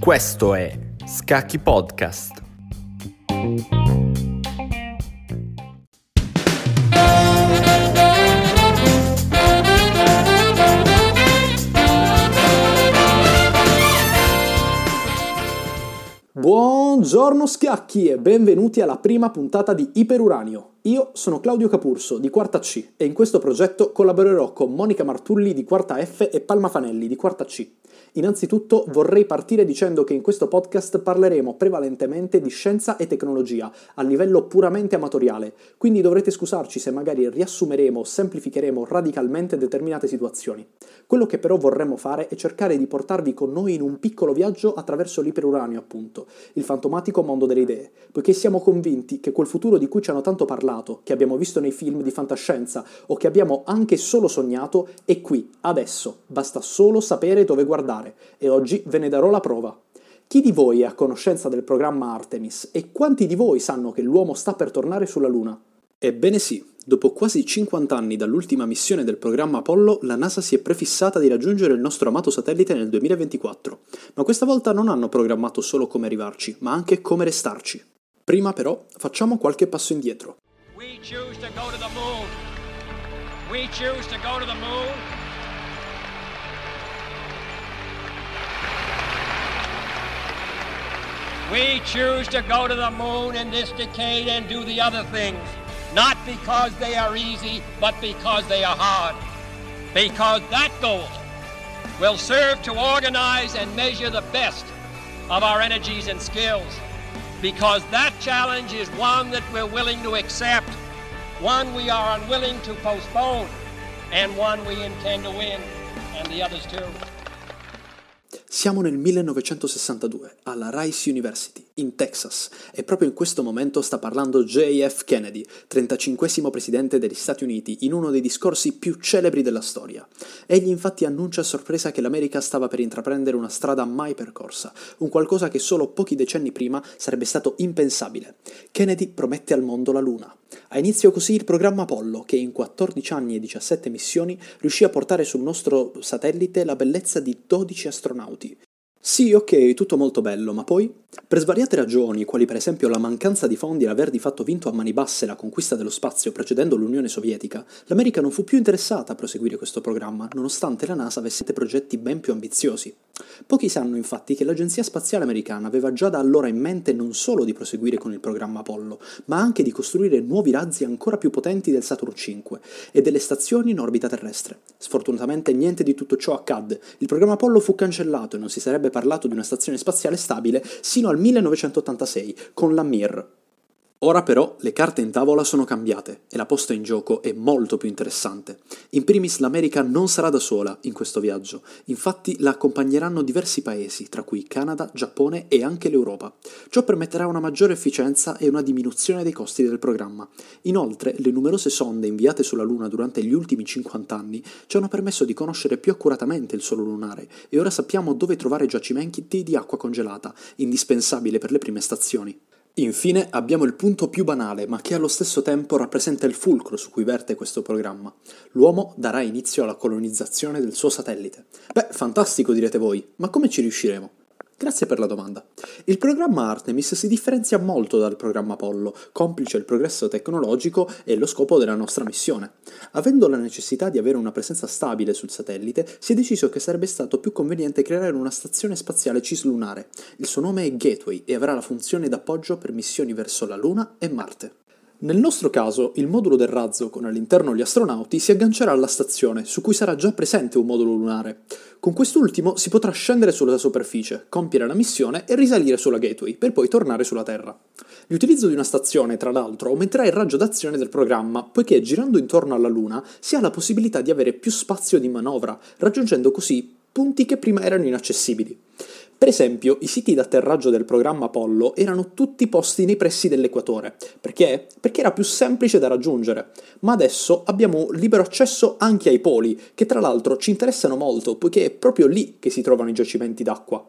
Questo è Scacchi Podcast. Buongiorno Scacchi e benvenuti alla prima puntata di Iperuranio. Io sono Claudio Capurso di Quarta C e in questo progetto collaborerò con Monica Martulli di Quarta F e Palma Fanelli di Quarta C. Innanzitutto vorrei partire dicendo che in questo podcast parleremo prevalentemente di scienza e tecnologia a livello puramente amatoriale, quindi dovrete scusarci se magari riassumeremo o semplificheremo radicalmente determinate situazioni. Quello che però vorremmo fare è cercare di portarvi con noi in un piccolo viaggio attraverso l'iperuranio, appunto, il fantomatico mondo delle idee, poiché siamo convinti che quel futuro di cui ci hanno tanto parlato, che abbiamo visto nei film di fantascienza o che abbiamo anche solo sognato, è qui, adesso, basta solo sapere dove guardare e oggi ve ne darò la prova. Chi di voi è a conoscenza del programma Artemis e quanti di voi sanno che l'uomo sta per tornare sulla Luna? Ebbene sì, dopo quasi 50 anni dall'ultima missione del programma Apollo, la NASA si è prefissata di raggiungere il nostro amato satellite nel 2024, ma questa volta non hanno programmato solo come arrivarci, ma anche come restarci. Prima però facciamo qualche passo indietro. We choose to go to the moon. We choose to go to the moon. We choose to go to the moon in this decade and do the other things. not because they are easy, but because they are hard. Because that goal will serve to organize and measure the best of our energies and skills. Because that challenge is one that we're willing to accept, one we are unwilling to postpone, and one we intend to win, and the others too. Siamo nel 1962, alla Rice University, in Texas, e proprio in questo momento sta parlando JF Kennedy, 35 presidente degli Stati Uniti, in uno dei discorsi più celebri della storia. Egli infatti annuncia a sorpresa che l'America stava per intraprendere una strada mai percorsa, un qualcosa che solo pochi decenni prima sarebbe stato impensabile. Kennedy promette al mondo la Luna. Ha inizio così il programma Apollo, che in 14 anni e 17 missioni riuscì a portare sul nostro satellite la bellezza di 12 astronauti. Sì, ok, tutto molto bello, ma poi? Per svariate ragioni, quali per esempio la mancanza di fondi e l'aver di fatto vinto a mani basse la conquista dello spazio precedendo l'Unione Sovietica, l'America non fu più interessata a proseguire questo programma, nonostante la NASA avesse progetti ben più ambiziosi. Pochi sanno infatti che l'Agenzia Spaziale Americana aveva già da allora in mente non solo di proseguire con il programma Apollo, ma anche di costruire nuovi razzi ancora più potenti del Saturn V e delle stazioni in orbita terrestre. Sfortunatamente niente di tutto ciò accadde, il programma Apollo fu cancellato e non si sarebbe parlato di una stazione spaziale stabile sino al 1986 con la Mir, Ora però le carte in tavola sono cambiate e la posta in gioco è molto più interessante. In primis l'America non sarà da sola in questo viaggio, infatti la accompagneranno diversi paesi, tra cui Canada, Giappone e anche l'Europa. Ciò permetterà una maggiore efficienza e una diminuzione dei costi del programma. Inoltre, le numerose sonde inviate sulla Luna durante gli ultimi 50 anni ci hanno permesso di conoscere più accuratamente il suolo lunare e ora sappiamo dove trovare giacimenti di acqua congelata, indispensabile per le prime stazioni. Infine abbiamo il punto più banale, ma che allo stesso tempo rappresenta il fulcro su cui verte questo programma. L'uomo darà inizio alla colonizzazione del suo satellite. Beh, fantastico direte voi, ma come ci riusciremo? Grazie per la domanda. Il programma Artemis si differenzia molto dal programma Apollo, complice il progresso tecnologico e lo scopo della nostra missione. Avendo la necessità di avere una presenza stabile sul satellite, si è deciso che sarebbe stato più conveniente creare una stazione spaziale cislunare. Il suo nome è Gateway e avrà la funzione d'appoggio per missioni verso la Luna e Marte. Nel nostro caso, il modulo del razzo con all'interno gli astronauti si aggancerà alla stazione, su cui sarà già presente un modulo lunare. Con quest'ultimo si potrà scendere sulla superficie, compiere la missione e risalire sulla Gateway, per poi tornare sulla Terra. L'utilizzo di una stazione, tra l'altro, aumenterà il raggio d'azione del programma, poiché girando intorno alla Luna si ha la possibilità di avere più spazio di manovra, raggiungendo così punti che prima erano inaccessibili. Per esempio, i siti d'atterraggio del programma Apollo erano tutti posti nei pressi dell'equatore. Perché? Perché era più semplice da raggiungere. Ma adesso abbiamo libero accesso anche ai poli, che tra l'altro ci interessano molto, poiché è proprio lì che si trovano i giacimenti d'acqua.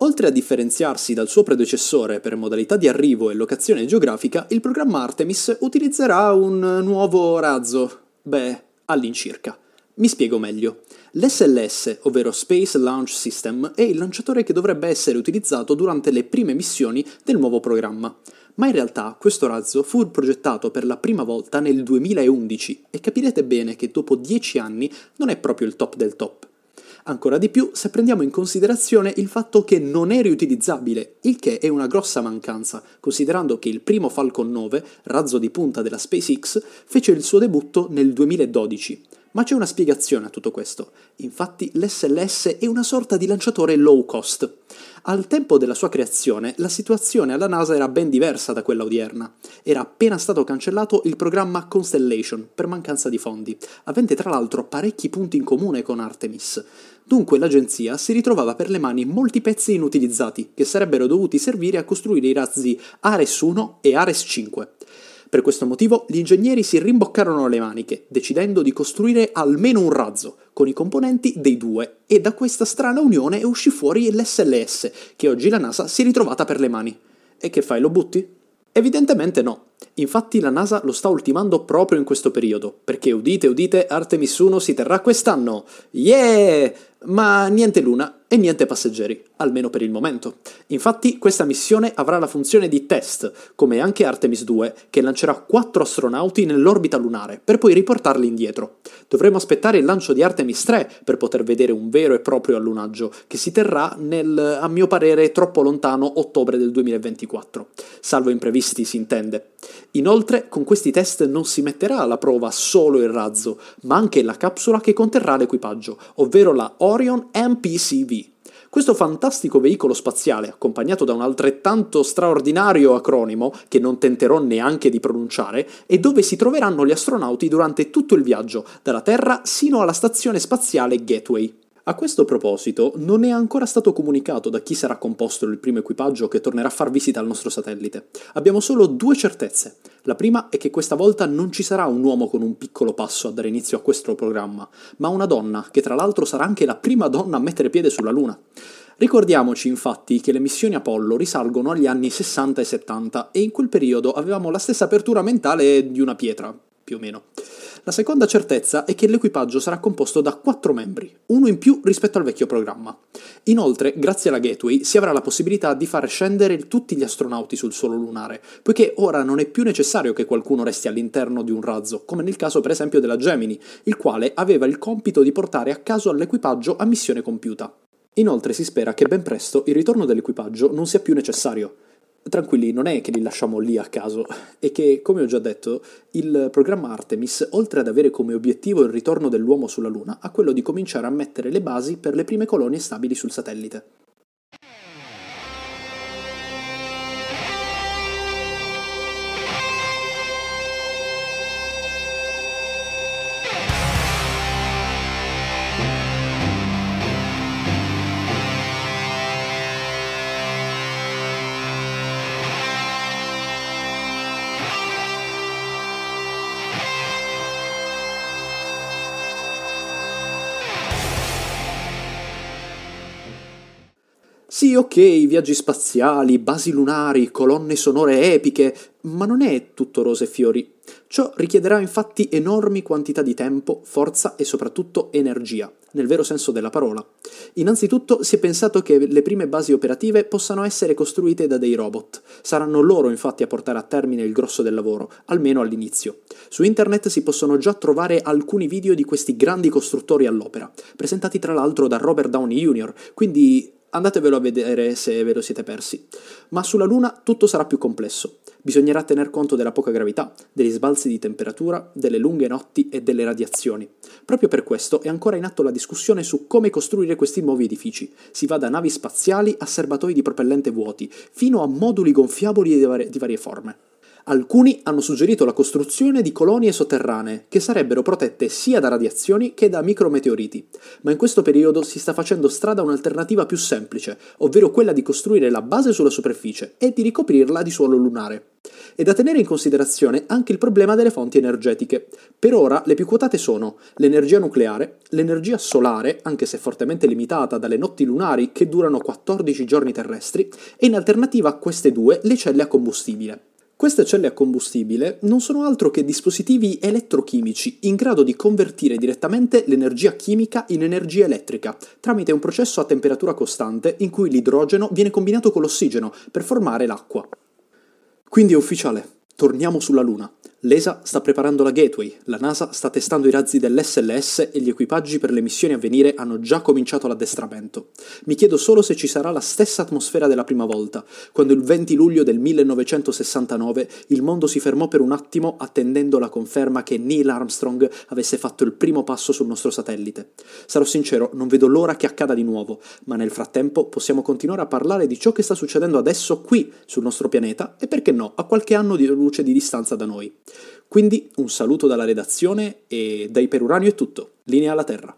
Oltre a differenziarsi dal suo predecessore per modalità di arrivo e locazione geografica, il programma Artemis utilizzerà un nuovo razzo. Beh, all'incirca. Mi spiego meglio. L'SLS, ovvero Space Launch System, è il lanciatore che dovrebbe essere utilizzato durante le prime missioni del nuovo programma. Ma in realtà questo razzo fu progettato per la prima volta nel 2011 e capirete bene che dopo 10 anni non è proprio il top del top. Ancora di più se prendiamo in considerazione il fatto che non è riutilizzabile, il che è una grossa mancanza, considerando che il primo Falcon 9, razzo di punta della SpaceX, fece il suo debutto nel 2012. Ma c'è una spiegazione a tutto questo. Infatti l'SLS è una sorta di lanciatore low cost. Al tempo della sua creazione, la situazione alla NASA era ben diversa da quella odierna. Era appena stato cancellato il programma Constellation per mancanza di fondi, avente tra l'altro parecchi punti in comune con Artemis. Dunque l'agenzia si ritrovava per le mani molti pezzi inutilizzati che sarebbero dovuti servire a costruire i razzi Ares 1 e Ares 5. Per questo motivo gli ingegneri si rimboccarono le maniche, decidendo di costruire almeno un razzo, con i componenti dei due, e da questa strana unione uscì fuori l'SLS, che oggi la NASA si è ritrovata per le mani. E che fai, lo butti? Evidentemente no. Infatti la NASA lo sta ultimando proprio in questo periodo, perché udite udite Artemis 1 si terrà quest'anno. Yeah! Ma niente luna e niente passeggeri, almeno per il momento. Infatti questa missione avrà la funzione di test, come anche Artemis 2, che lancerà quattro astronauti nell'orbita lunare, per poi riportarli indietro. Dovremo aspettare il lancio di Artemis 3 per poter vedere un vero e proprio allunaggio, che si terrà nel, a mio parere, troppo lontano ottobre del 2024. Salvo imprevisti, si intende. Inoltre, con questi test non si metterà alla prova solo il razzo, ma anche la capsula che conterrà l'equipaggio, ovvero la Orion MPCV. Questo fantastico veicolo spaziale, accompagnato da un altrettanto straordinario acronimo, che non tenterò neanche di pronunciare, è dove si troveranno gli astronauti durante tutto il viaggio, dalla Terra sino alla stazione spaziale Gateway. A questo proposito, non è ancora stato comunicato da chi sarà composto il primo equipaggio che tornerà a far visita al nostro satellite. Abbiamo solo due certezze. La prima è che questa volta non ci sarà un uomo con un piccolo passo a dare inizio a questo programma, ma una donna, che tra l'altro sarà anche la prima donna a mettere piede sulla Luna. Ricordiamoci infatti che le missioni Apollo risalgono agli anni 60 e 70 e in quel periodo avevamo la stessa apertura mentale di una pietra, più o meno. La seconda certezza è che l'equipaggio sarà composto da quattro membri, uno in più rispetto al vecchio programma. Inoltre, grazie alla Gateway, si avrà la possibilità di far scendere tutti gli astronauti sul suolo lunare, poiché ora non è più necessario che qualcuno resti all'interno di un razzo, come nel caso per esempio della Gemini, il quale aveva il compito di portare a caso all'equipaggio a missione compiuta. Inoltre si spera che ben presto il ritorno dell'equipaggio non sia più necessario. Tranquilli, non è che li lasciamo lì a caso, è che, come ho già detto, il programma Artemis, oltre ad avere come obiettivo il ritorno dell'uomo sulla Luna, ha quello di cominciare a mettere le basi per le prime colonie stabili sul satellite. Sì, ok, viaggi spaziali, basi lunari, colonne sonore epiche, ma non è tutto rose e fiori. Ciò richiederà infatti enormi quantità di tempo, forza e soprattutto energia, nel vero senso della parola. Innanzitutto si è pensato che le prime basi operative possano essere costruite da dei robot. Saranno loro infatti a portare a termine il grosso del lavoro, almeno all'inizio. Su internet si possono già trovare alcuni video di questi grandi costruttori all'opera, presentati tra l'altro da Robert Downey Jr., quindi Andatevelo a vedere se ve lo siete persi. Ma sulla Luna tutto sarà più complesso. Bisognerà tener conto della poca gravità, degli sbalzi di temperatura, delle lunghe notti e delle radiazioni. Proprio per questo è ancora in atto la discussione su come costruire questi nuovi edifici. Si va da navi spaziali a serbatoi di propellente vuoti, fino a moduli gonfiabili di varie, forme. Alcuni hanno suggerito la costruzione di colonie sotterranee, che sarebbero protette sia da radiazioni che da micrometeoriti, ma in questo periodo si sta facendo strada un'alternativa più semplice, ovvero quella di costruire la base sulla superficie e di ricoprirla di suolo lunare. È da tenere in considerazione anche il problema delle fonti energetiche. Per ora le più quotate sono l'energia nucleare, l'energia solare, anche se fortemente limitata dalle notti lunari che durano 14 giorni terrestri, e in alternativa a queste due le celle a combustibile. Queste celle a combustibile non sono altro che dispositivi elettrochimici in grado di convertire direttamente l'energia chimica in energia elettrica tramite un processo a temperatura costante in cui l'idrogeno viene combinato con l'ossigeno per formare l'acqua. Quindi è ufficiale, torniamo sulla Luna. L'ESA sta preparando la Gateway, la NASA sta testando i razzi dell'SLS e gli equipaggi per le missioni a venire hanno già cominciato l'addestramento. Mi chiedo solo se ci sarà la stessa atmosfera della prima volta, quando il 20 luglio del 1969 il mondo si fermò per un attimo attendendo la conferma che Neil Armstrong avesse fatto il primo passo sul nostro satellite. Sarò sincero, non vedo l'ora che accada di nuovo, ma nel frattempo possiamo continuare a parlare di ciò che sta succedendo adesso qui sul nostro pianeta e perché no, a qualche anno di luce di distanza da noi. Quindi un saluto dalla redazione e da Iperuranio è tutto. Linea alla Terra.